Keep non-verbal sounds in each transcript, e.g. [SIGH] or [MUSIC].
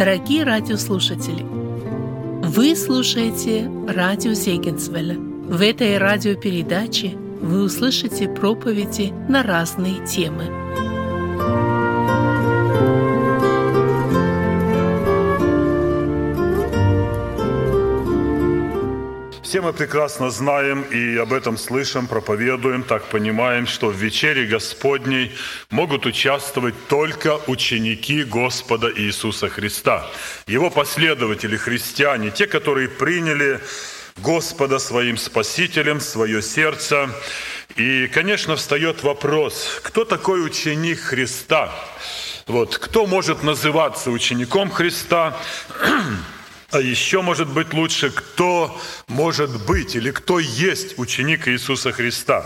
Дорогие радиослушатели, вы слушаете радио Зегенсвелля. В этой радиопередаче вы услышите проповеди на разные темы – Все мы прекрасно знаем и об этом слышим, проповедуем, так понимаем, что в вечере Господней могут участвовать только ученики Господа Иисуса Христа, Его последователи, христиане, те, которые приняли Господа своим Спасителем, свое сердце. И, конечно, встает вопрос, кто такой ученик Христа? Вот, кто может называться учеником Христа? [CLEARS THROAT] А еще, может быть, лучше, кто может быть или кто есть ученик Иисуса Христа.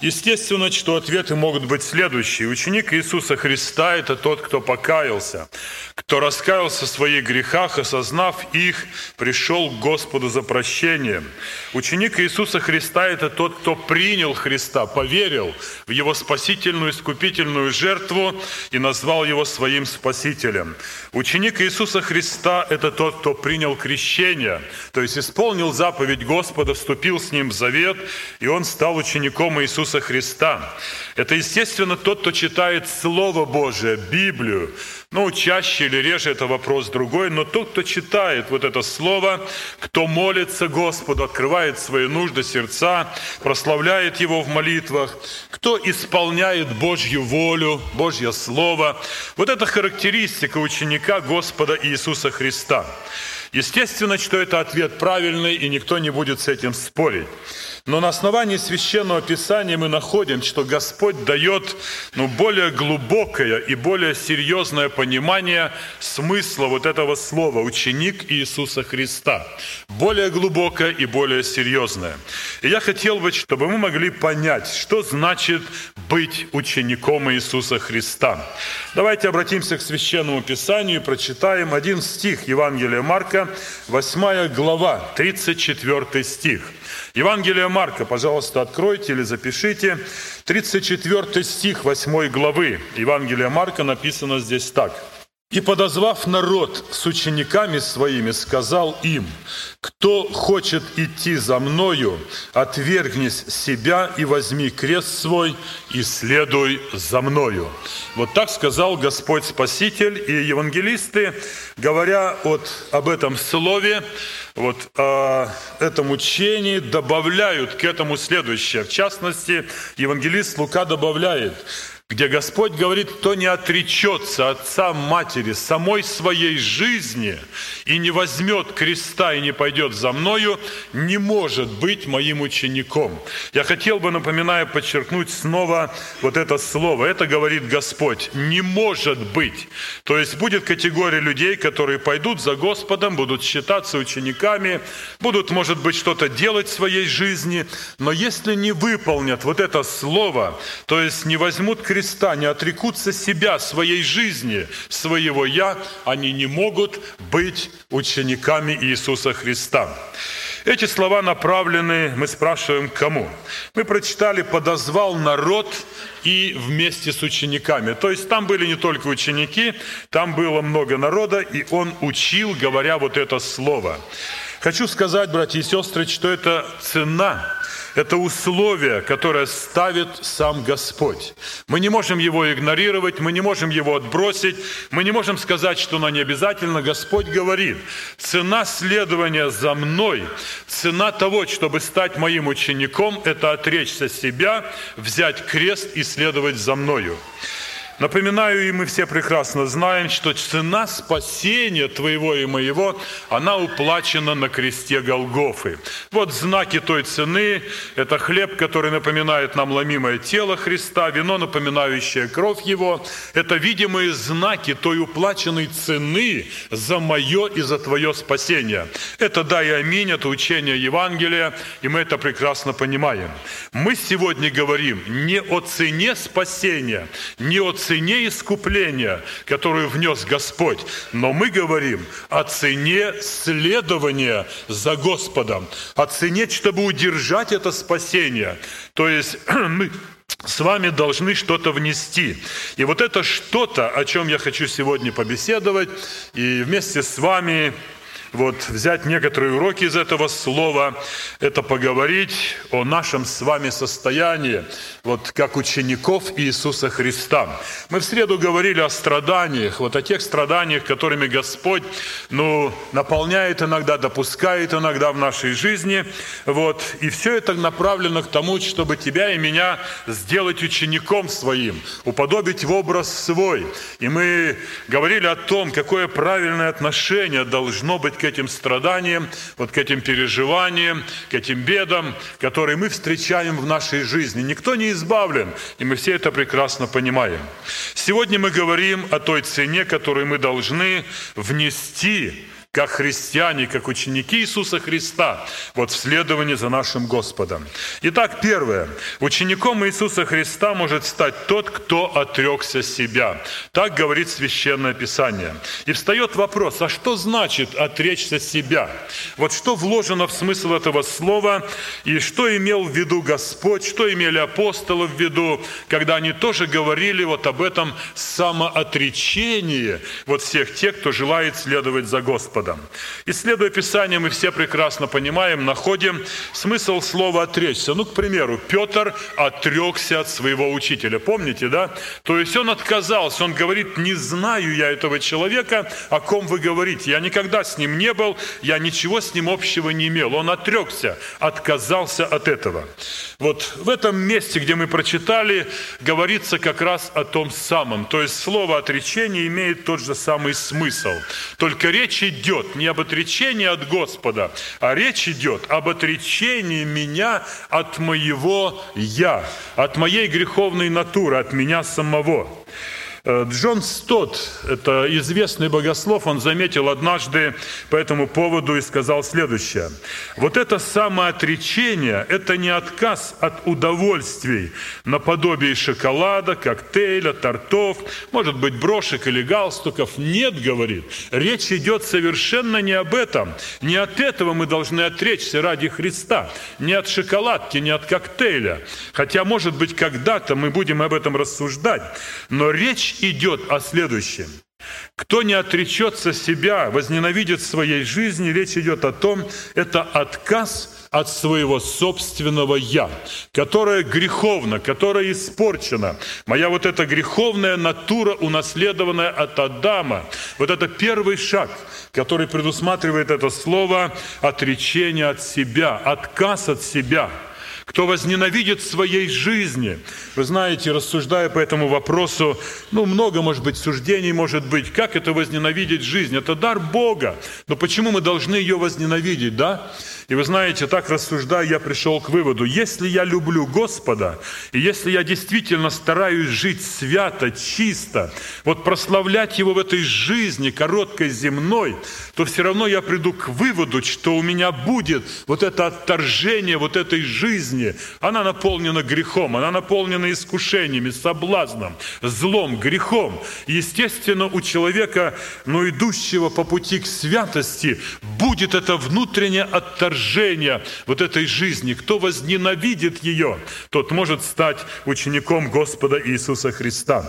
Естественно, что ответы могут быть следующие. Ученик Иисуса Христа – это тот, кто покаялся, кто раскаялся в своих грехах, осознав их, пришел к Господу за прощением. Ученик Иисуса Христа – это тот, кто принял Христа, поверил в Его спасительную, искупительную жертву и назвал Его своим Спасителем. Ученик Иисуса Христа – это тот, кто принял крещение, то есть исполнил заповедь Господа, вступил с Ним в завет, и он стал учеником Иисуса Иисуса Христа. Это, естественно, тот, кто читает Слово Божие, Библию. Ну, чаще или реже это вопрос другой, но тот, кто читает вот это Слово, кто молится Господу, открывает свои нужды сердца, прославляет Его в молитвах, кто исполняет Божью волю, Божье Слово. Вот это характеристика ученика Господа Иисуса Христа. Естественно, что это ответ правильный, и никто не будет с этим спорить. Но на основании Священного Писания мы находим, что Господь дает ну, более глубокое и более серьезное понимание смысла вот этого слова «ученик Иисуса Христа». Более глубокое и более серьезное. И я хотел бы, чтобы мы могли понять, что значит быть учеником Иисуса Христа. Давайте обратимся к Священному Писанию и прочитаем один стих Евангелия Марка, 8 глава, 34 стих. Евангелие Марка, пожалуйста, откройте или запишите. 34 стих 8 главы Евангелия Марка написано здесь так. «И, подозвав народ с учениками своими, сказал им, кто хочет идти за мною, отвергнись себя и возьми крест свой и следуй за мною». Вот так сказал Господь Спаситель, и евангелисты, говоря вот об этом слове, вот о этом учении добавляют к этому следующее. В частности, евангелист Лука добавляет, где Господь говорит, кто не отречется отца, матери, самой своей жизни и не возьмет креста и не пойдет за мною, не может быть моим учеником. Я хотел бы, напоминая, подчеркнуть снова вот это слово. Это говорит Господь. Не может быть. То есть будет категория людей, которые пойдут за Господом, будут считаться учениками, будут, может быть, что-то делать в своей жизни, но если не выполнят вот это слово, то есть не возьмут креста, Христа, не отрекутся себя, своей жизни, своего «я», они не могут быть учениками Иисуса Христа. Эти слова направлены, мы спрашиваем, кому? Мы прочитали «подозвал народ и вместе с учениками». То есть там были не только ученики, там было много народа, и он учил, говоря вот это слово. Хочу сказать, братья и сестры, что это цена это условие, которое ставит сам Господь. Мы не можем его игнорировать, мы не можем его отбросить, мы не можем сказать, что оно не обязательно. Господь говорит, цена следования за мной, цена того, чтобы стать моим учеником, это отречься себя, взять крест и следовать за мною. Напоминаю, и мы все прекрасно знаем, что цена спасения твоего и моего, она уплачена на кресте Голгофы. Вот знаки той цены – это хлеб, который напоминает нам ломимое тело Христа, вино, напоминающее кровь Его. Это видимые знаки той уплаченной цены за мое и за твое спасение. Это да и аминь, это учение Евангелия, и мы это прекрасно понимаем. Мы сегодня говорим не о цене спасения, не о цене цене искупления, которую внес Господь, но мы говорим о цене следования за Господом, о цене, чтобы удержать это спасение. То есть [CLEARS THROAT] мы с вами должны что-то внести. И вот это что-то, о чем я хочу сегодня побеседовать, и вместе с вами вот взять некоторые уроки из этого слова, это поговорить о нашем с вами состоянии, вот как учеников Иисуса Христа. Мы в среду говорили о страданиях, вот о тех страданиях, которыми Господь, ну, наполняет иногда, допускает иногда в нашей жизни, вот, и все это направлено к тому, чтобы тебя и меня сделать учеником своим, уподобить в образ свой. И мы говорили о том, какое правильное отношение должно быть к этим страданиям, вот к этим переживаниям, к этим бедам, которые мы встречаем в нашей жизни. Никто не избавлен, и мы все это прекрасно понимаем. Сегодня мы говорим о той цене, которую мы должны внести как христиане, как ученики Иисуса Христа, вот в следовании за нашим Господом. Итак, первое. Учеником Иисуса Христа может стать тот, кто отрекся себя. Так говорит Священное Писание. И встает вопрос, а что значит отречься себя? Вот что вложено в смысл этого слова, и что имел в виду Господь, что имели апостолы в виду, когда они тоже говорили вот об этом самоотречении вот всех тех, кто желает следовать за Господом. Господом. Исследуя Писание, мы все прекрасно понимаем, находим смысл слова «отречься». Ну, к примеру, Петр отрекся от своего учителя. Помните, да? То есть он отказался, он говорит, не знаю я этого человека, о ком вы говорите. Я никогда с ним не был, я ничего с ним общего не имел. Он отрекся, отказался от этого. Вот в этом месте, где мы прочитали, говорится как раз о том самом. То есть слово «отречение» имеет тот же самый смысл. Только речь идет идет не об отречении от Господа, а речь идет об отречении меня от моего «я», от моей греховной натуры, от меня самого. Э, Джон Стот, это известный богослов, он заметил однажды по этому поводу и сказал следующее. Вот это самоотречение – это не отказ от удовольствий наподобие шоколада, коктейля, тортов, может быть, брошек или галстуков. Нет, говорит, речь идет совершенно не об этом. Не от этого мы должны отречься ради Христа. Не от шоколадки, не от коктейля. Хотя, может быть, когда-то мы будем об этом рассуждать. Но речь Речь идет о следующем. Кто не отречется себя, возненавидит своей жизни, речь идет о том, это отказ от своего собственного «я», которое греховно, которое испорчено. Моя вот эта греховная натура, унаследованная от Адама, вот это первый шаг, который предусматривает это слово «отречение от себя», отказ от себя – кто возненавидит своей жизни. Вы знаете, рассуждая по этому вопросу, ну, много, может быть, суждений, может быть, как это возненавидеть жизнь? Это дар Бога. Но почему мы должны ее возненавидеть, да? И вы знаете, так рассуждая, я пришел к выводу, если я люблю Господа, и если я действительно стараюсь жить свято, чисто, вот прославлять Его в этой жизни, короткой земной, то все равно я приду к выводу, что у меня будет вот это отторжение вот этой жизни. Она наполнена грехом, она наполнена искушениями, соблазном, злом, грехом. Естественно, у человека, но идущего по пути к святости, будет это внутреннее отторжение отвержения вот этой жизни, кто возненавидит ее, тот может стать учеником Господа Иисуса Христа.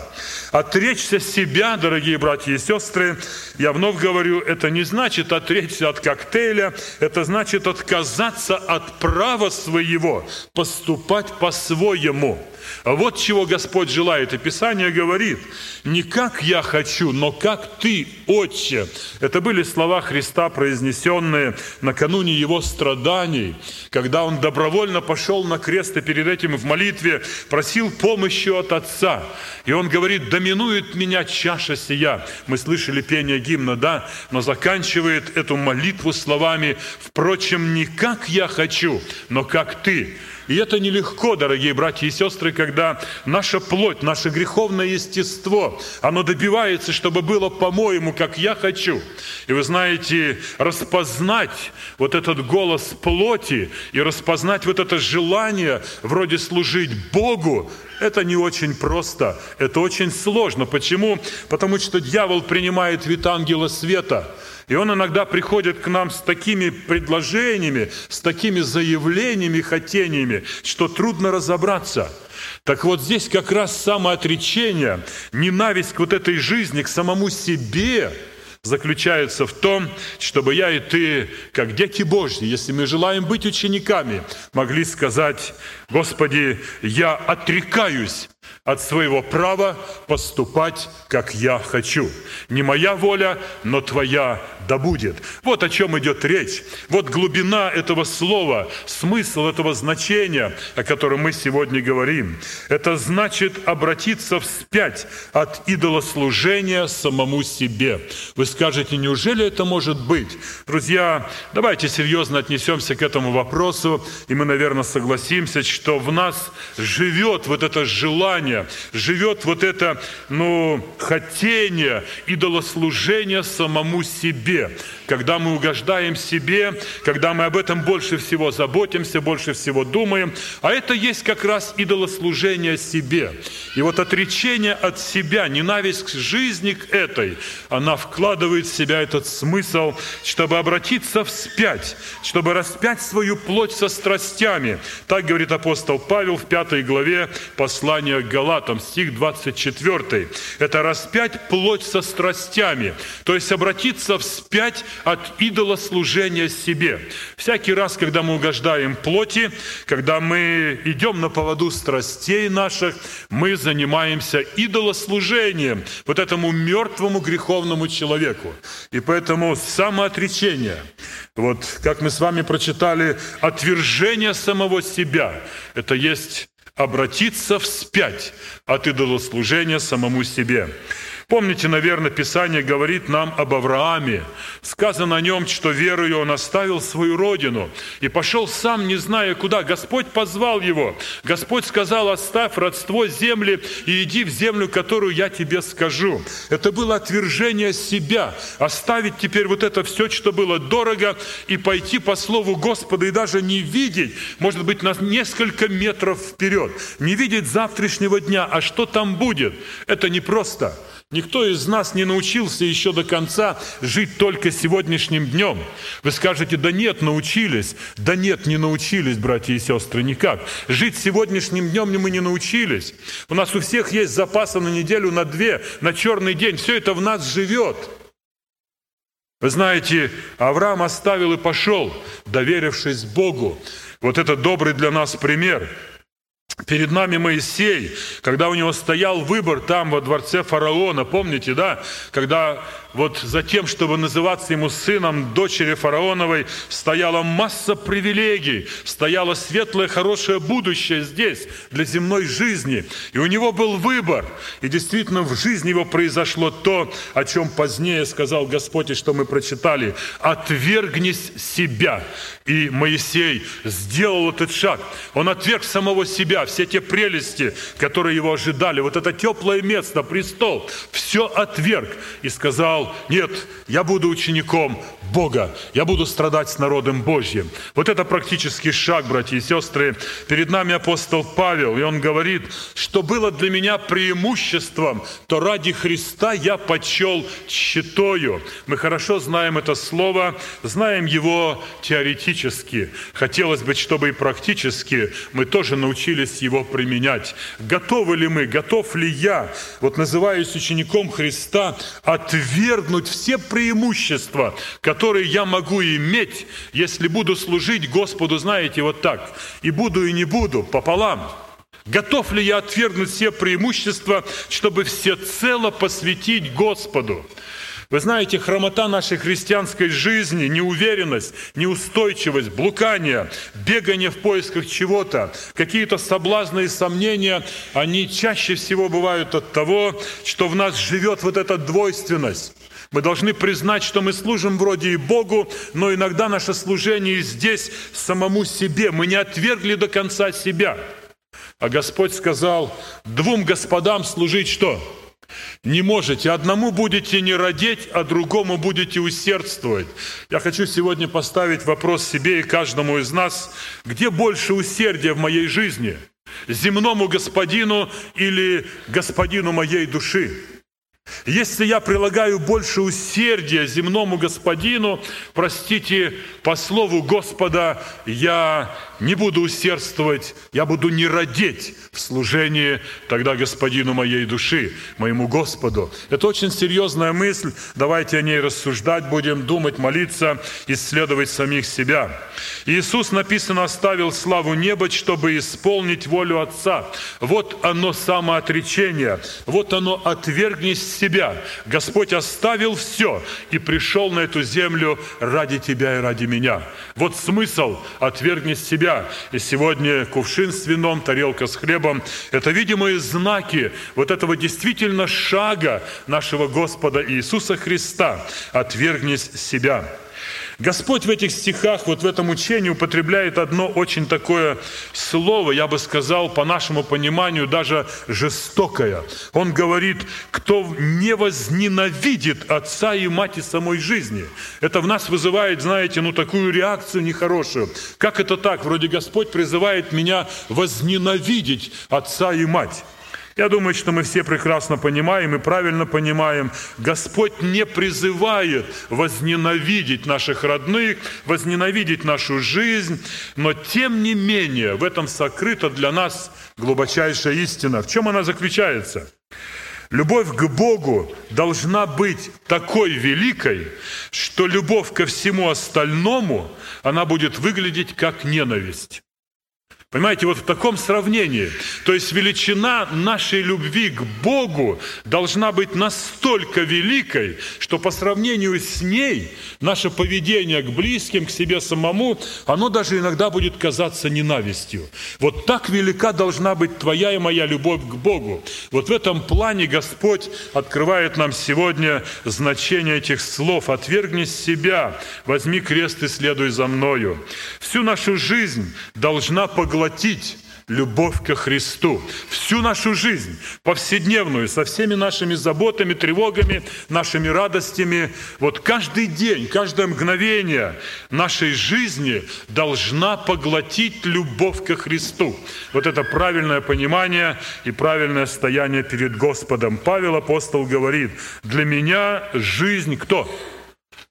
Отречься себя, дорогие братья и сестры, я вновь говорю, это не значит отречься от коктейля, это значит отказаться от права своего поступать по-своему. Вот чего Господь желает. И Писание говорит, не как я хочу, но как ты, Отче. Это были слова Христа, произнесенные накануне Его страданий, когда Он добровольно пошел на крест и перед этим в молитве просил помощи от Отца. И Он говорит, доминует меня чаша сия. Мы слышали пение гимна, да, но заканчивает эту молитву словами, впрочем, не как я хочу, но как ты. И это нелегко, дорогие братья и сестры, когда наша плоть, наше греховное естество, оно добивается, чтобы было по-моему, как я хочу. И вы знаете, распознать вот этот голос плоти и распознать вот это желание вроде служить Богу, это не очень просто, это очень сложно. Почему? Потому что дьявол принимает вид ангела света – и он иногда приходит к нам с такими предложениями, с такими заявлениями, хотениями, что трудно разобраться. Так вот здесь как раз самоотречение, ненависть к вот этой жизни, к самому себе – заключается в том, чтобы я и ты, как дети Божьи, если мы желаем быть учениками, могли сказать, Господи, я отрекаюсь от своего права поступать, как я хочу. Не моя воля, но Твоя да будет. Вот о чем идет речь. Вот глубина этого слова, смысл этого значения, о котором мы сегодня говорим. Это значит обратиться вспять от идолослужения самому себе. Вы скажете, неужели это может быть? Друзья, давайте серьезно отнесемся к этому вопросу, и мы, наверное, согласимся, что в нас живет вот это желание, живет вот это, ну, хотение идолослужения самому себе когда мы угождаем себе, когда мы об этом больше всего заботимся, больше всего думаем. А это есть как раз идолослужение себе. И вот отречение от себя, ненависть к жизни к этой, она вкладывает в себя этот смысл, чтобы обратиться вспять, чтобы распять свою плоть со страстями. Так говорит апостол Павел в пятой главе послания к Галатам, стих 24. Это распять плоть со страстями, то есть обратиться вспять от идолослужения себе. Всякий раз, когда мы угождаем плоти, когда мы идем на поводу страстей наших, мы занимаемся идолослужением вот этому мертвому греховному человеку. И поэтому самоотречение, вот как мы с вами прочитали, отвержение самого себя, это есть обратиться вспять от идолослужения самому себе. Помните, наверное, Писание говорит нам об Аврааме. Сказано о нем, что верою он оставил свою родину и пошел сам, не зная куда. Господь позвал его. Господь сказал, оставь родство земли и иди в землю, которую я тебе скажу. Это было отвержение себя. Оставить теперь вот это все, что было дорого, и пойти по слову Господа, и даже не видеть, может быть, на несколько метров вперед. Не видеть завтрашнего дня, а что там будет. Это непросто. Никто из нас не научился еще до конца жить только сегодняшним днем. Вы скажете, да нет, научились. Да нет, не научились, братья и сестры, никак. Жить сегодняшним днем мы не научились. У нас у всех есть запасы на неделю, на две, на черный день. Все это в нас живет. Вы знаете, Авраам оставил и пошел, доверившись Богу. Вот это добрый для нас пример – Перед нами Моисей, когда у него стоял выбор там во дворце фараона, помните, да? Когда вот за тем, чтобы называться ему сыном дочери фараоновой, стояла масса привилегий, стояло светлое, хорошее будущее здесь, для земной жизни. И у него был выбор. И действительно в жизни его произошло то, о чем позднее сказал Господь, и что мы прочитали. «Отвергнись себя». И Моисей сделал этот шаг. Он отверг самого себя, все те прелести, которые его ожидали, вот это теплое место, престол, все отверг и сказал, сказал, нет, я буду учеником Бога, я буду страдать с народом Божьим. Вот это практический шаг, братья и сестры. Перед нами апостол Павел, и он говорит, что было для меня преимуществом, то ради Христа я почел считаю. Мы хорошо знаем это слово, знаем его теоретически. Хотелось бы, чтобы и практически мы тоже научились его применять. Готовы ли мы, готов ли я, вот называясь учеником Христа, ответить отвергнуть все преимущества, которые я могу иметь, если буду служить Господу, знаете, вот так. И буду, и не буду, пополам. Готов ли я отвергнуть все преимущества, чтобы всецело посвятить Господу? Вы знаете, хромота нашей христианской жизни, неуверенность, неустойчивость, блукание, бегание в поисках чего-то, какие-то соблазны и сомнения, они чаще всего бывают от того, что в нас живет вот эта двойственность. Мы должны признать, что мы служим вроде и Богу, но иногда наше служение здесь самому себе. Мы не отвергли до конца себя. А Господь сказал, двум господам служить что? Не можете. Одному будете не родить, а другому будете усердствовать. Я хочу сегодня поставить вопрос себе и каждому из нас, где больше усердия в моей жизни? Земному господину или господину моей души? Если я прилагаю больше усердия земному господину, простите, по слову Господа, я не буду усердствовать, я буду не родить в служении тогда господину моей души, моему Господу. Это очень серьезная мысль, давайте о ней рассуждать будем, думать, молиться, исследовать самих себя. Иисус, написано, оставил славу неба, чтобы исполнить волю Отца. Вот оно самоотречение, вот оно отвергнись себя. Господь оставил все и пришел на эту землю ради тебя и ради меня. Вот смысл отвергнись себя. И сегодня кувшин с вином, тарелка с хлебом – это видимые знаки вот этого действительно шага нашего Господа Иисуса Христа. Отвергнись себя. Господь в этих стихах, вот в этом учении употребляет одно очень такое слово, я бы сказал, по нашему пониманию, даже жестокое. Он говорит, кто не возненавидит отца и мать и самой жизни. Это в нас вызывает, знаете, ну такую реакцию нехорошую. Как это так? Вроде Господь призывает меня возненавидеть отца и мать. Я думаю, что мы все прекрасно понимаем и правильно понимаем, Господь не призывает возненавидеть наших родных, возненавидеть нашу жизнь, но тем не менее в этом сокрыта для нас глубочайшая истина. В чем она заключается? Любовь к Богу должна быть такой великой, что любовь ко всему остальному, она будет выглядеть как ненависть. Понимаете, вот в таком сравнении. То есть величина нашей любви к Богу должна быть настолько великой, что по сравнению с ней наше поведение к близким, к себе самому, оно даже иногда будет казаться ненавистью. Вот так велика должна быть твоя и моя любовь к Богу. Вот в этом плане Господь открывает нам сегодня значение этих слов. «Отвергни себя, возьми крест и следуй за мною». Всю нашу жизнь должна поглотить поглотить любовь ко Христу. Всю нашу жизнь, повседневную, со всеми нашими заботами, тревогами, нашими радостями, вот каждый день, каждое мгновение нашей жизни должна поглотить любовь ко Христу. Вот это правильное понимание и правильное стояние перед Господом. Павел апостол говорит, для меня жизнь кто?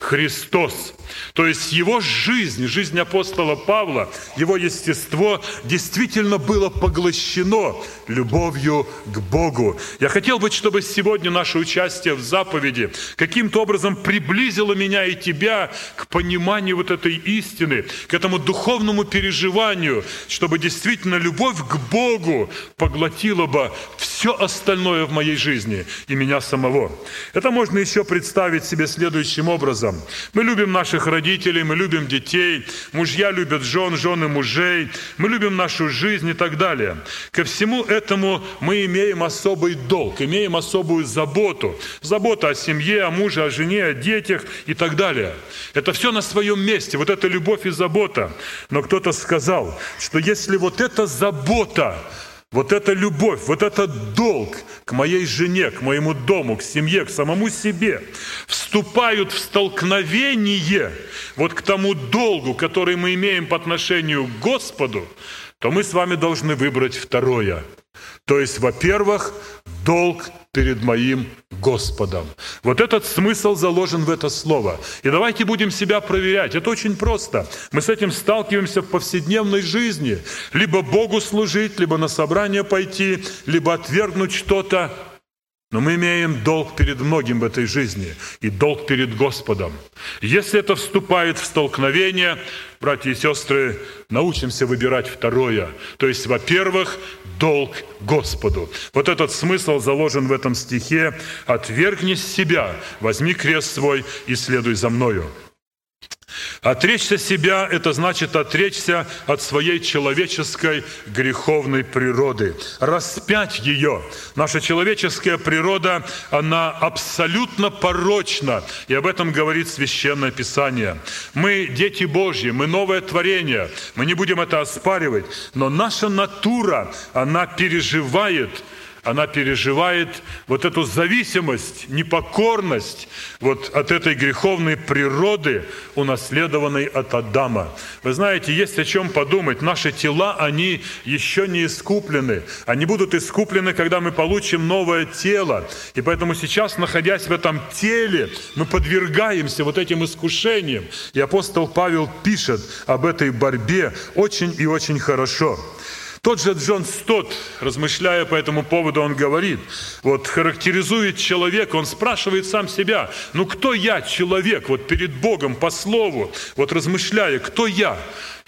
Христос. То есть его жизнь, жизнь апостола Павла, его естество действительно было поглощено любовью к Богу. Я хотел бы, чтобы сегодня наше участие в заповеди каким-то образом приблизило меня и тебя к пониманию вот этой истины, к этому духовному переживанию, чтобы действительно любовь к Богу поглотила бы все остальное в моей жизни и меня самого. Это можно еще представить себе следующим образом. Мы любим наших родителей, мы любим детей, мужья любят жен, жены мужей, мы любим нашу жизнь и так далее. Ко всему этому мы имеем особый долг, имеем особую заботу. Забота о семье, о муже, о жене, о детях и так далее. Это все на своем месте, вот эта любовь и забота. Но кто-то сказал, что если вот эта забота, вот эта любовь, вот этот долг к моей жене, к моему дому, к семье, к самому себе вступают в столкновение вот к тому долгу, который мы имеем по отношению к Господу, то мы с вами должны выбрать второе. То есть, во-первых, долг перед моим Господом. Вот этот смысл заложен в это слово. И давайте будем себя проверять. Это очень просто. Мы с этим сталкиваемся в повседневной жизни. Либо Богу служить, либо на собрание пойти, либо отвергнуть что-то. Но мы имеем долг перед многим в этой жизни и долг перед Господом. Если это вступает в столкновение, братья и сестры, научимся выбирать второе. То есть, во-первых, долг Господу. Вот этот смысл заложен в этом стихе. «Отвергни себя, возьми крест свой и следуй за мною». Отречься себя – это значит отречься от своей человеческой греховной природы, распять ее. Наша человеческая природа, она абсолютно порочна, и об этом говорит Священное Писание. Мы дети Божьи, мы новое творение, мы не будем это оспаривать, но наша натура, она переживает она переживает вот эту зависимость, непокорность вот от этой греховной природы, унаследованной от Адама. Вы знаете, есть о чем подумать. Наши тела, они еще не искуплены. Они будут искуплены, когда мы получим новое тело. И поэтому сейчас, находясь в этом теле, мы подвергаемся вот этим искушениям. И апостол Павел пишет об этой борьбе очень и очень хорошо. Тот же Джон Стот, размышляя по этому поводу, он говорит, вот характеризует человека, он спрашивает сам себя, ну кто я, человек, вот перед Богом, по слову, вот размышляя, кто я?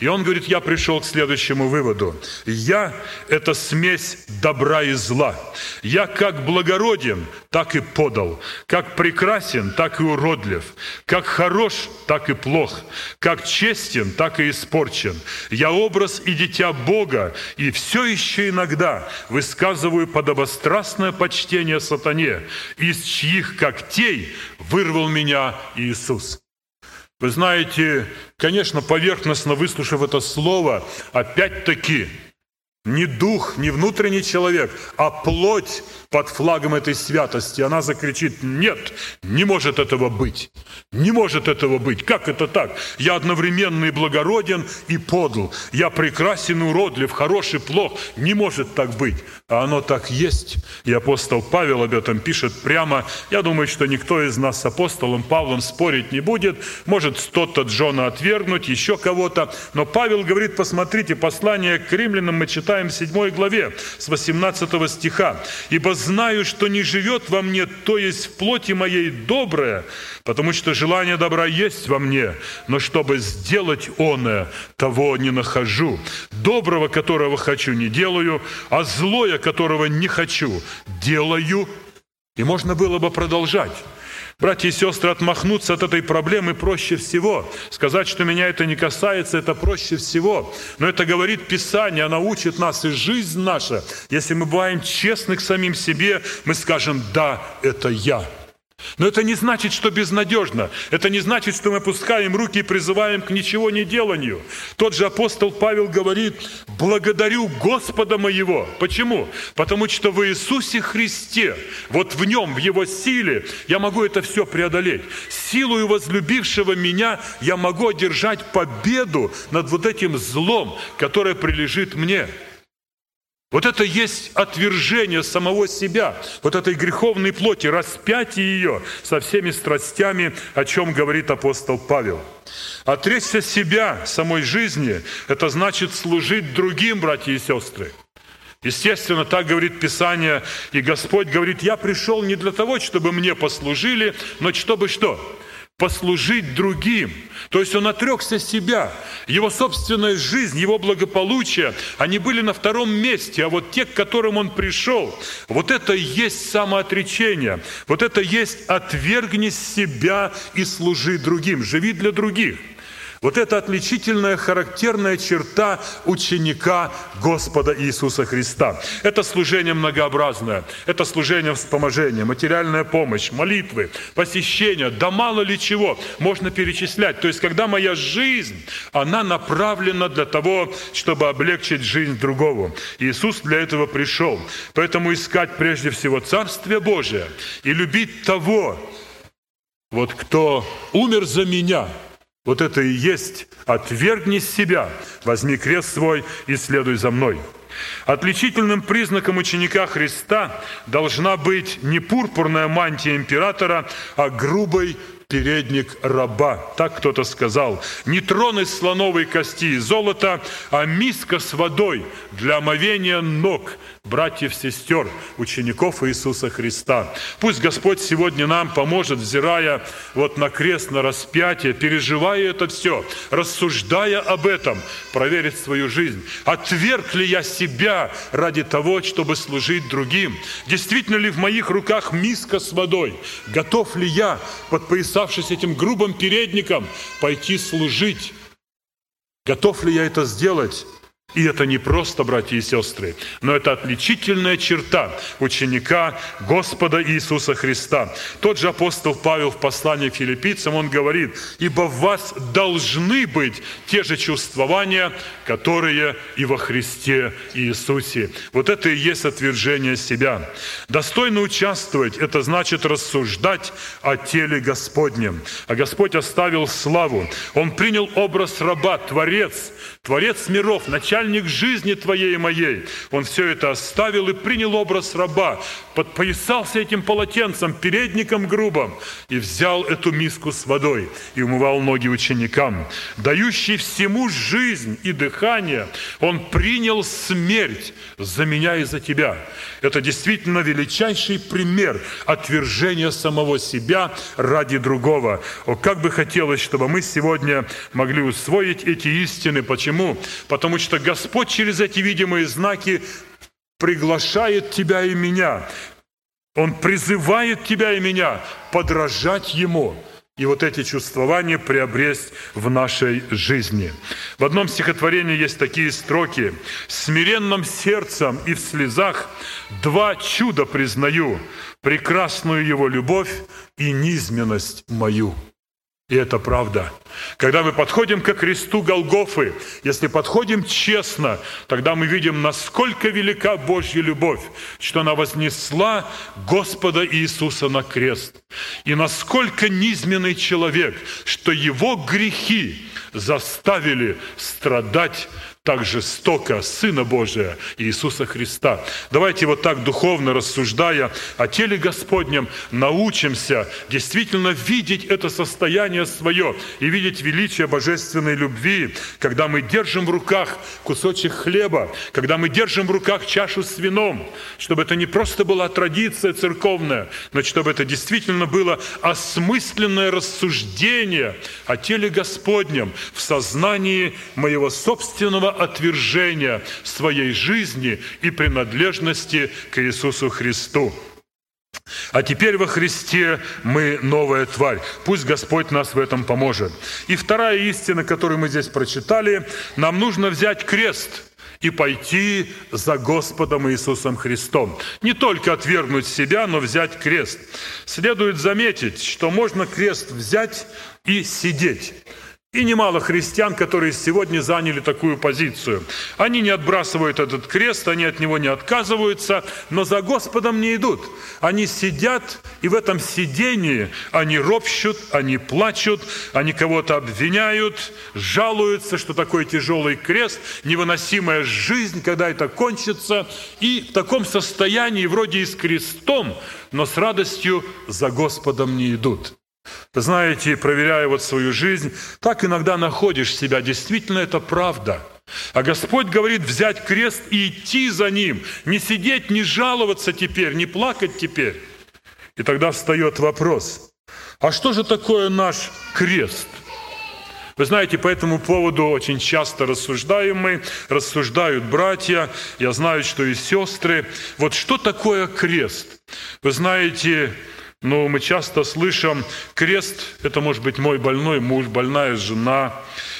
И он говорит, я пришел к следующему выводу. Я – это смесь добра и зла. Я как благороден, так и подал. Как прекрасен, так и уродлив. Как хорош, так и плох. Как честен, так и испорчен. Я образ и дитя Бога, и все еще иногда высказываю подобострастное почтение сатане, из чьих когтей вырвал меня Иисус. Вы знаете, конечно, поверхностно выслушав это слово, опять-таки, не дух, не внутренний человек, а плоть под флагом этой святости, она закричит, нет, не может этого быть, не может этого быть. Как это так? Я одновременно и благороден, и подл. Я прекрасен уродлив, хороший, плох. Не может так быть. А оно так есть. И апостол Павел об этом пишет прямо. Я думаю, что никто из нас с апостолом Павлом спорить не будет. Может, кто-то Джона отвергнуть, еще кого-то. Но Павел говорит, посмотрите, послание к римлянам мы читаем в 7 главе с 18 стиха. «Ибо знаю, что не живет во мне, то есть в плоти моей доброе, потому что желание добра есть во мне, но чтобы сделать оное, того не нахожу. Доброго, которого хочу, не делаю, а злое, которого не хочу, делаю». И можно было бы продолжать. Братья и сестры, отмахнуться от этой проблемы проще всего. Сказать, что меня это не касается, это проще всего. Но это говорит Писание, она учит нас, и жизнь наша. Если мы бываем честны к самим себе, мы скажем, да, это я. Но это не значит, что безнадежно. Это не значит, что мы опускаем руки и призываем к ничего не деланию. Тот же апостол Павел говорит, благодарю Господа моего. Почему? Потому что в Иисусе Христе, вот в Нем, в Его силе, я могу это все преодолеть. Силою возлюбившего меня я могу одержать победу над вот этим злом, которое прилежит мне. Вот это есть отвержение самого себя, вот этой греховной плоти, распятие ее со всеми страстями, о чем говорит апостол Павел. Отречься себя, самой жизни, это значит служить другим, братья и сестры. Естественно, так говорит Писание, и Господь говорит, я пришел не для того, чтобы мне послужили, но чтобы что? Послужить другим. То есть он отрекся себя. Его собственная жизнь, его благополучие, они были на втором месте. А вот те, к которым он пришел, вот это и есть самоотречение. Вот это есть отвергни себя и служи другим. Живи для других. Вот это отличительная, характерная черта ученика Господа Иисуса Христа. Это служение многообразное, это служение вспоможения, материальная помощь, молитвы, посещения, да мало ли чего можно перечислять. То есть, когда моя жизнь, она направлена для того, чтобы облегчить жизнь другого. Иисус для этого пришел. Поэтому искать прежде всего Царствие Божие и любить того, вот кто умер за меня – вот это и есть «отвергни себя, возьми крест свой и следуй за мной». Отличительным признаком ученика Христа должна быть не пурпурная мантия императора, а грубый передник раба. Так кто-то сказал. Не трон из слоновой кости и золота, а миска с водой для омовения ног братьев, сестер, учеников Иисуса Христа. Пусть Господь сегодня нам поможет, взирая вот на крест, на распятие, переживая это все, рассуждая об этом, проверить свою жизнь. Отверг ли я себя ради того, чтобы служить другим? Действительно ли в моих руках миска с водой? Готов ли я, подпоясавшись этим грубым передником, пойти служить? Готов ли я это сделать? И это не просто, братья и сестры, но это отличительная черта ученика Господа Иисуса Христа. Тот же апостол Павел в послании к филиппийцам, он говорит, «Ибо в вас должны быть те же чувствования, которые и во Христе Иисусе». Вот это и есть отвержение себя. Достойно участвовать – это значит рассуждать о теле Господнем. А Господь оставил славу. Он принял образ раба, Творец, Творец миров, начальник жизни твоей и моей. Он все это оставил и принял образ раба, подпоясался этим полотенцем, передником грубым, и взял эту миску с водой и умывал ноги ученикам. Дающий всему жизнь и дыхание, он принял смерть за меня и за тебя. Это действительно величайший пример отвержения самого себя ради другого. О, как бы хотелось, чтобы мы сегодня могли усвоить эти истины. Почему? Почему? Потому что Господь через эти видимые знаки приглашает тебя и меня. Он призывает тебя и меня подражать Ему и вот эти чувствования приобресть в нашей жизни. В одном стихотворении есть такие строки. «Смиренным сердцем и в слезах два чуда признаю, прекрасную его любовь и низменность мою». И это правда. Когда мы подходим к кресту Голгофы, если подходим честно, тогда мы видим, насколько велика Божья любовь, что она вознесла Господа Иисуса на крест. И насколько низменный человек, что его грехи заставили страдать так жестоко Сына Божия Иисуса Христа. Давайте вот так духовно рассуждая о теле Господнем, научимся действительно видеть это состояние свое и видеть величие божественной любви, когда мы держим в руках кусочек хлеба, когда мы держим в руках чашу с вином, чтобы это не просто была традиция церковная, но чтобы это действительно было осмысленное рассуждение о теле Господнем в сознании моего собственного отвержения своей жизни и принадлежности к Иисусу Христу. А теперь во Христе мы новая тварь. Пусть Господь нас в этом поможет. И вторая истина, которую мы здесь прочитали, нам нужно взять крест и пойти за Господом Иисусом Христом. Не только отвергнуть себя, но взять крест. Следует заметить, что можно крест взять и сидеть. И немало христиан, которые сегодня заняли такую позицию. Они не отбрасывают этот крест, они от него не отказываются, но за Господом не идут. Они сидят, и в этом сидении они ропщут, они плачут, они кого-то обвиняют, жалуются, что такой тяжелый крест, невыносимая жизнь, когда это кончится. И в таком состоянии вроде и с крестом, но с радостью за Господом не идут. Знаете, проверяя вот свою жизнь, так иногда находишь себя. Действительно, это правда. А Господь говорит взять крест и идти за Ним. Не сидеть, не жаловаться теперь, не плакать теперь. И тогда встает вопрос, а что же такое наш крест? Вы знаете, по этому поводу очень часто рассуждаем мы, рассуждают братья, я знаю, что и сестры. Вот что такое крест? Вы знаете, но мы часто слышим, крест – это может быть мой больной муж, больная жена.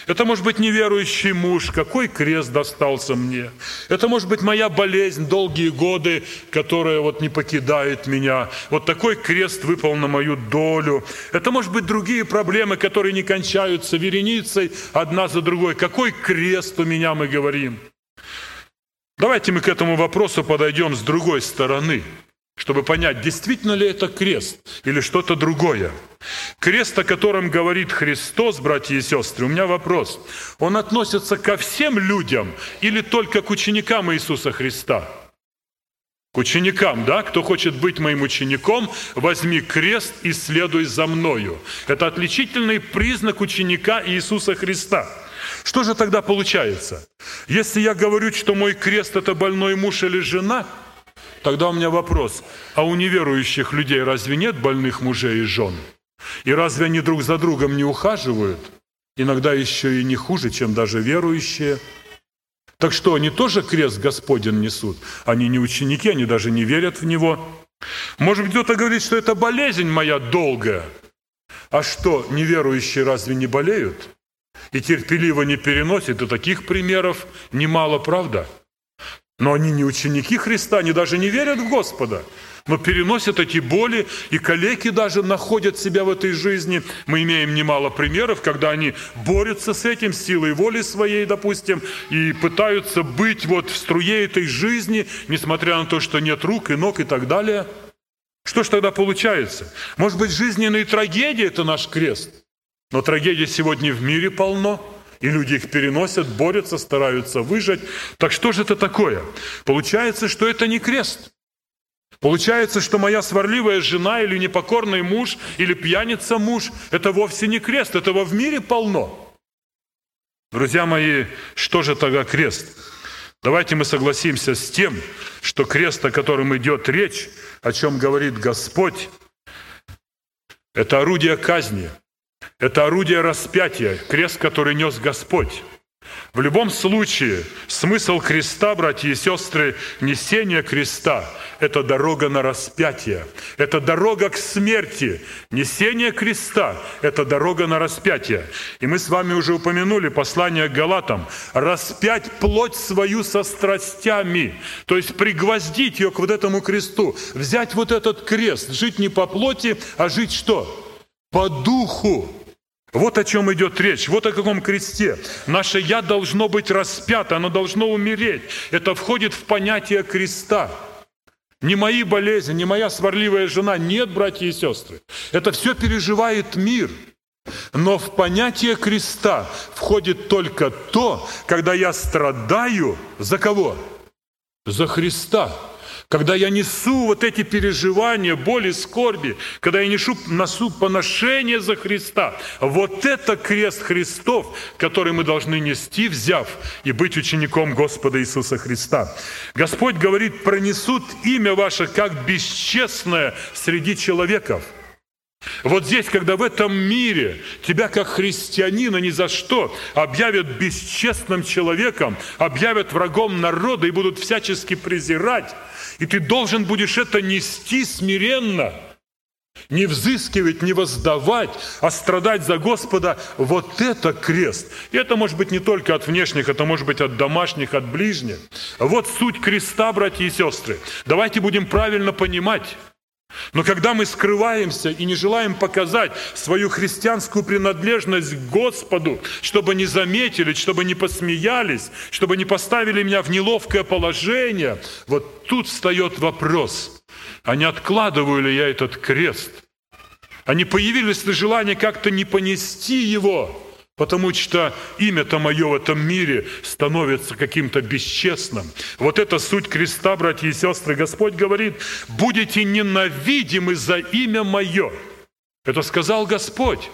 Это может быть неверующий муж, какой крест достался мне. Это может быть моя болезнь долгие годы, которая вот не покидает меня. Вот такой крест выпал на мою долю. Это может быть другие проблемы, которые не кончаются вереницей одна за другой. Какой крест у меня, мы говорим. Давайте мы к этому вопросу подойдем с другой стороны – чтобы понять, действительно ли это крест или что-то другое. Крест, о котором говорит Христос, братья и сестры, у меня вопрос. Он относится ко всем людям или только к ученикам Иисуса Христа? К ученикам, да? Кто хочет быть моим учеником, возьми крест и следуй за мною. Это отличительный признак ученика Иисуса Христа. Что же тогда получается? Если я говорю, что мой крест – это больной муж или жена – Тогда у меня вопрос, а у неверующих людей разве нет больных мужей и жен? И разве они друг за другом не ухаживают? Иногда еще и не хуже, чем даже верующие. Так что, они тоже крест Господен несут? Они не ученики, они даже не верят в Него. Может быть, кто-то говорит, что это болезнь моя долгая. А что, неверующие разве не болеют? и терпеливо не переносит, и таких примеров немало, правда? Но они не ученики Христа, они даже не верят в Господа но переносят эти боли, и калеки даже находят себя в этой жизни. Мы имеем немало примеров, когда они борются с этим силой воли своей, допустим, и пытаются быть вот в струе этой жизни, несмотря на то, что нет рук и ног и так далее. Что ж тогда получается? Может быть, жизненные трагедии – это наш крест? Но трагедий сегодня в мире полно – и люди их переносят, борются, стараются выжить. Так что же это такое? Получается, что это не крест. Получается, что моя сварливая жена или непокорный муж, или пьяница муж – это вовсе не крест, этого в мире полно. Друзья мои, что же тогда крест? Давайте мы согласимся с тем, что крест, о котором идет речь, о чем говорит Господь, это орудие казни, это орудие распятия, крест, который нес Господь. В любом случае, смысл креста, братья и сестры, несение креста – это дорога на распятие, это дорога к смерти. Несение креста – это дорога на распятие. И мы с вами уже упомянули послание к Галатам. Распять плоть свою со страстями, то есть пригвоздить ее к вот этому кресту, взять вот этот крест, жить не по плоти, а жить что? По духу. Вот о чем идет речь, вот о каком кресте. Наше «я» должно быть распято, оно должно умереть. Это входит в понятие креста. Не мои болезни, не моя сварливая жена. Нет, братья и сестры. Это все переживает мир. Но в понятие креста входит только то, когда я страдаю за кого? За Христа когда я несу вот эти переживания, боли, скорби, когда я несу, несу поношение за Христа, вот это крест Христов, который мы должны нести, взяв и быть учеником Господа Иисуса Христа. Господь говорит, пронесут имя ваше как бесчестное среди человеков – вот здесь, когда в этом мире тебя как христианина ни за что объявят бесчестным человеком, объявят врагом народа и будут всячески презирать, и ты должен будешь это нести смиренно, не взыскивать, не воздавать, а страдать за Господа. Вот это крест. И это может быть не только от внешних, это может быть от домашних, от ближних. Вот суть креста, братья и сестры. Давайте будем правильно понимать. Но когда мы скрываемся и не желаем показать свою христианскую принадлежность к Господу, чтобы не заметили, чтобы не посмеялись, чтобы не поставили меня в неловкое положение, вот тут встает вопрос, а не откладываю ли я этот крест? А не появилось ли желание как-то не понести его? Потому что имя-то мое в этом мире становится каким-то бесчестным. Вот это суть креста, братья и сестры. Господь говорит, будете ненавидимы за имя мое. Это сказал Господь.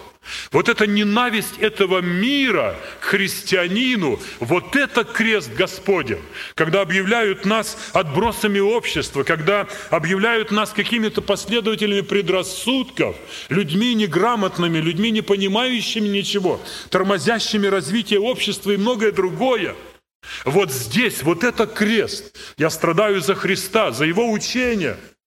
Вот эта ненависть этого мира к христианину, вот это крест Господень. Когда объявляют нас отбросами общества, когда объявляют нас какими-то последователями предрассудков, людьми неграмотными, людьми, не понимающими ничего, тормозящими развитие общества и многое другое – вот здесь, вот это крест. Я страдаю за Христа, за Его учение –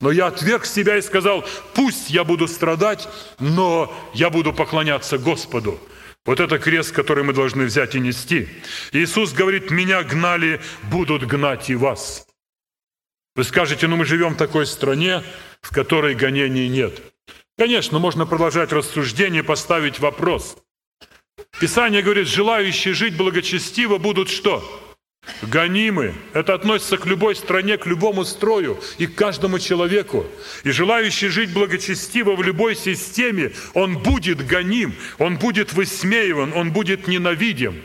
но я отверг себя и сказал, пусть я буду страдать, но я буду поклоняться Господу. Вот это крест, который мы должны взять и нести. Иисус говорит, меня гнали, будут гнать и вас. Вы скажете, ну мы живем в такой стране, в которой гонений нет. Конечно, можно продолжать рассуждение, поставить вопрос. Писание говорит, желающие жить благочестиво будут что? Гонимы. Это относится к любой стране, к любому строю и к каждому человеку. И желающий жить благочестиво в любой системе, он будет гоним, он будет высмеиван, он будет ненавидим.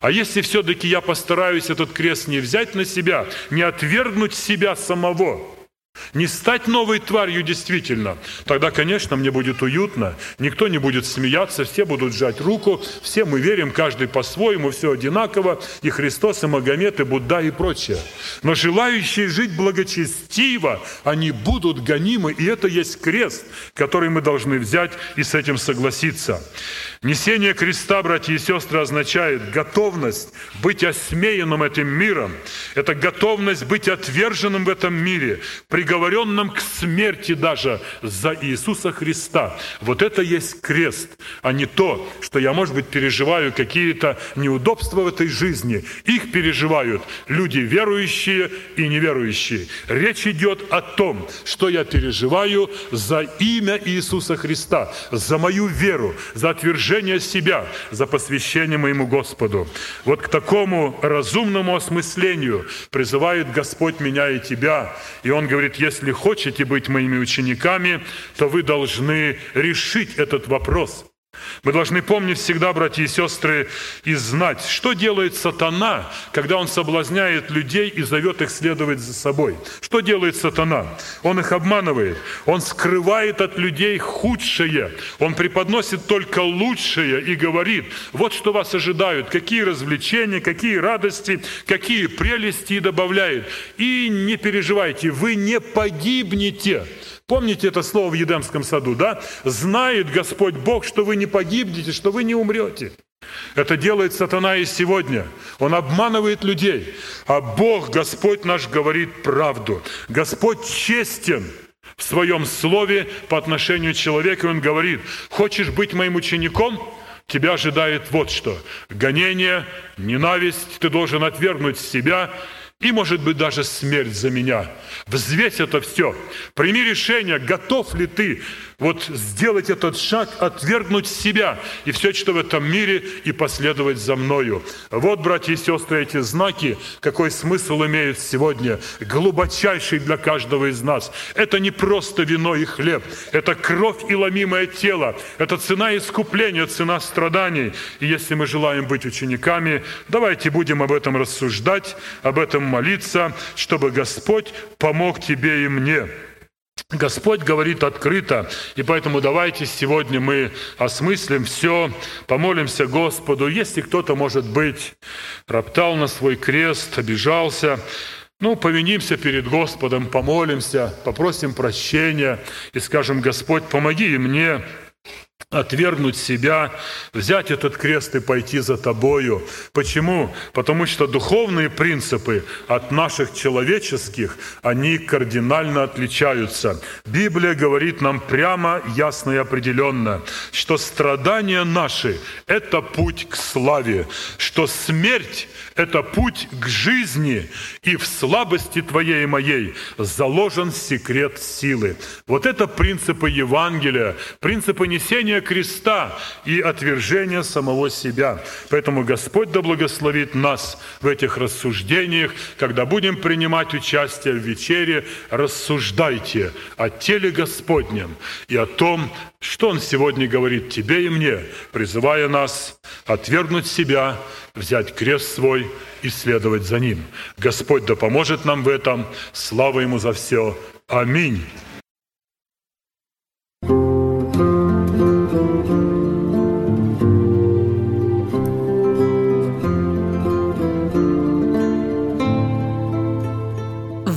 А если все-таки я постараюсь этот крест не взять на себя, не отвергнуть себя самого – не стать новой тварью действительно. Тогда, конечно, мне будет уютно, никто не будет смеяться, все будут сжать руку, все мы верим, каждый по-своему, все одинаково, и Христос, и Магомед, и Будда, и прочее. Но желающие жить благочестиво, они будут гонимы, и это есть крест, который мы должны взять и с этим согласиться. Несение креста, братья и сестры, означает готовность быть осмеянным этим миром. Это готовность быть отверженным в этом мире, приговоренным приговоренным к смерти даже за Иисуса Христа. Вот это есть крест, а не то, что я, может быть, переживаю какие-то неудобства в этой жизни. Их переживают люди верующие и неверующие. Речь идет о том, что я переживаю за имя Иисуса Христа, за мою веру, за отвержение себя, за посвящение моему Господу. Вот к такому разумному осмыслению призывает Господь меня и тебя. И Он говорит, если хотите быть моими учениками, то вы должны решить этот вопрос. Мы должны помнить всегда, братья и сестры, и знать, что делает сатана, когда он соблазняет людей и зовет их следовать за собой. Что делает сатана? Он их обманывает, он скрывает от людей худшее, он преподносит только лучшее и говорит, вот что вас ожидают, какие развлечения, какие радости, какие прелести и добавляет. И не переживайте, вы не погибнете. Помните это слово в Едемском саду, да? Знает Господь Бог, что вы не погибнете, что вы не умрете. Это делает сатана и сегодня. Он обманывает людей. А Бог, Господь наш, говорит правду. Господь честен в своем слове по отношению к человеку. Он говорит, хочешь быть моим учеником? Тебя ожидает вот что. Гонение, ненависть, ты должен отвергнуть себя и, может быть, даже смерть за меня. Взвесь это все. Прими решение, готов ли ты вот сделать этот шаг, отвергнуть себя и все, что в этом мире, и последовать за мною. Вот, братья и сестры, эти знаки, какой смысл имеют сегодня, глубочайший для каждого из нас. Это не просто вино и хлеб, это кровь и ломимое тело, это цена искупления, цена страданий. И если мы желаем быть учениками, давайте будем об этом рассуждать, об этом молиться, чтобы Господь помог тебе и мне. Господь говорит открыто, и поэтому давайте сегодня мы осмыслим все, помолимся Господу. Если кто-то, может быть, роптал на свой крест, обижался, ну, повинимся перед Господом, помолимся, попросим прощения и скажем, Господь, помоги мне, отвергнуть себя, взять этот крест и пойти за тобою. Почему? Потому что духовные принципы от наших человеческих, они кардинально отличаются. Библия говорит нам прямо, ясно и определенно, что страдания наши – это путь к славе, что смерть это путь к жизни, и в слабости твоей и моей заложен секрет силы. Вот это принципы Евангелия, принципы несения креста и отвержения самого себя. Поэтому Господь да благословит нас в этих рассуждениях, когда будем принимать участие в вечере, рассуждайте о теле Господнем и о том, что Он сегодня говорит тебе и мне, призывая нас отвергнуть себя, взять крест свой и следовать за Ним. Господь да поможет нам в этом. Слава Ему за все. Аминь.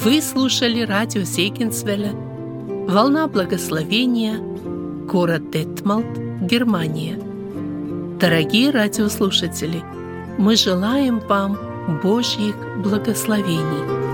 Вы слушали радио Сейкинсвелля «Волна благословения», город Детмалт, Германия. Дорогие радиослушатели, мы желаем вам Божьих благословений.